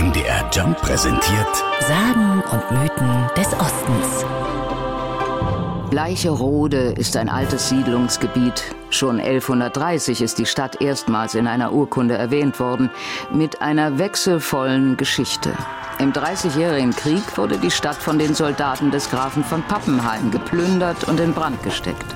MDR Jump präsentiert Sagen und Mythen des Ostens. Bleicherode ist ein altes Siedlungsgebiet. Schon 1130 ist die Stadt erstmals in einer Urkunde erwähnt worden, mit einer wechselvollen Geschichte. Im Dreißigjährigen Krieg wurde die Stadt von den Soldaten des Grafen von Pappenheim geplündert und in Brand gesteckt.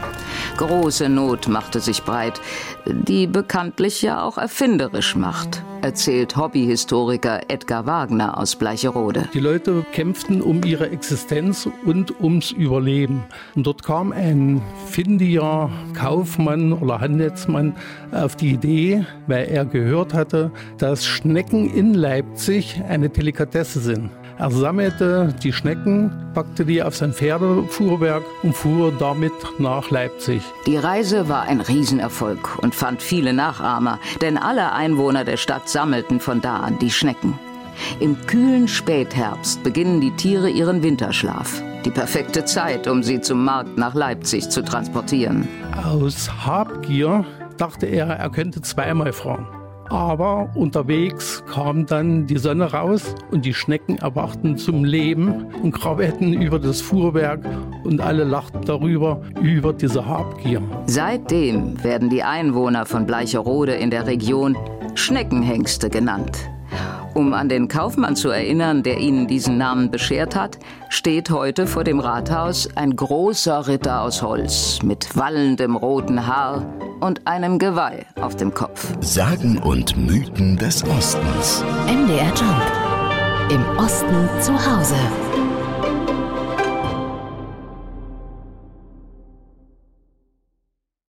Große Not machte sich breit, die bekanntlich ja auch erfinderisch macht, erzählt Hobbyhistoriker Edgar Wagner aus Bleicherode. Die Leute kämpften um ihre Existenz und ums Überleben. Und dort kam ein findiger Kaufmann oder Handelsmann auf die Idee, weil er gehört hatte, dass Schnecken in Leipzig eine Delikatesse sind. Er sammelte die Schnecken, packte die auf sein Pferdefuhrwerk und fuhr damit nach Leipzig. Die Reise war ein Riesenerfolg und fand viele Nachahmer, denn alle Einwohner der Stadt sammelten von da an die Schnecken. Im kühlen Spätherbst beginnen die Tiere ihren Winterschlaf. Die perfekte Zeit, um sie zum Markt nach Leipzig zu transportieren. Aus Habgier dachte er, er könnte zweimal fahren. Aber unterwegs kam dann die Sonne raus und die Schnecken erwachten zum Leben und krabbelten über das Fuhrwerk und alle lachten darüber, über diese Habgier. Seitdem werden die Einwohner von Bleicherode in der Region Schneckenhengste genannt. Um an den Kaufmann zu erinnern, der ihnen diesen Namen beschert hat, steht heute vor dem Rathaus ein großer Ritter aus Holz mit wallendem roten Haar und einem Geweih auf dem Kopf. Sagen und Mythen des Ostens. MDR Jump. Im Osten zu Hause.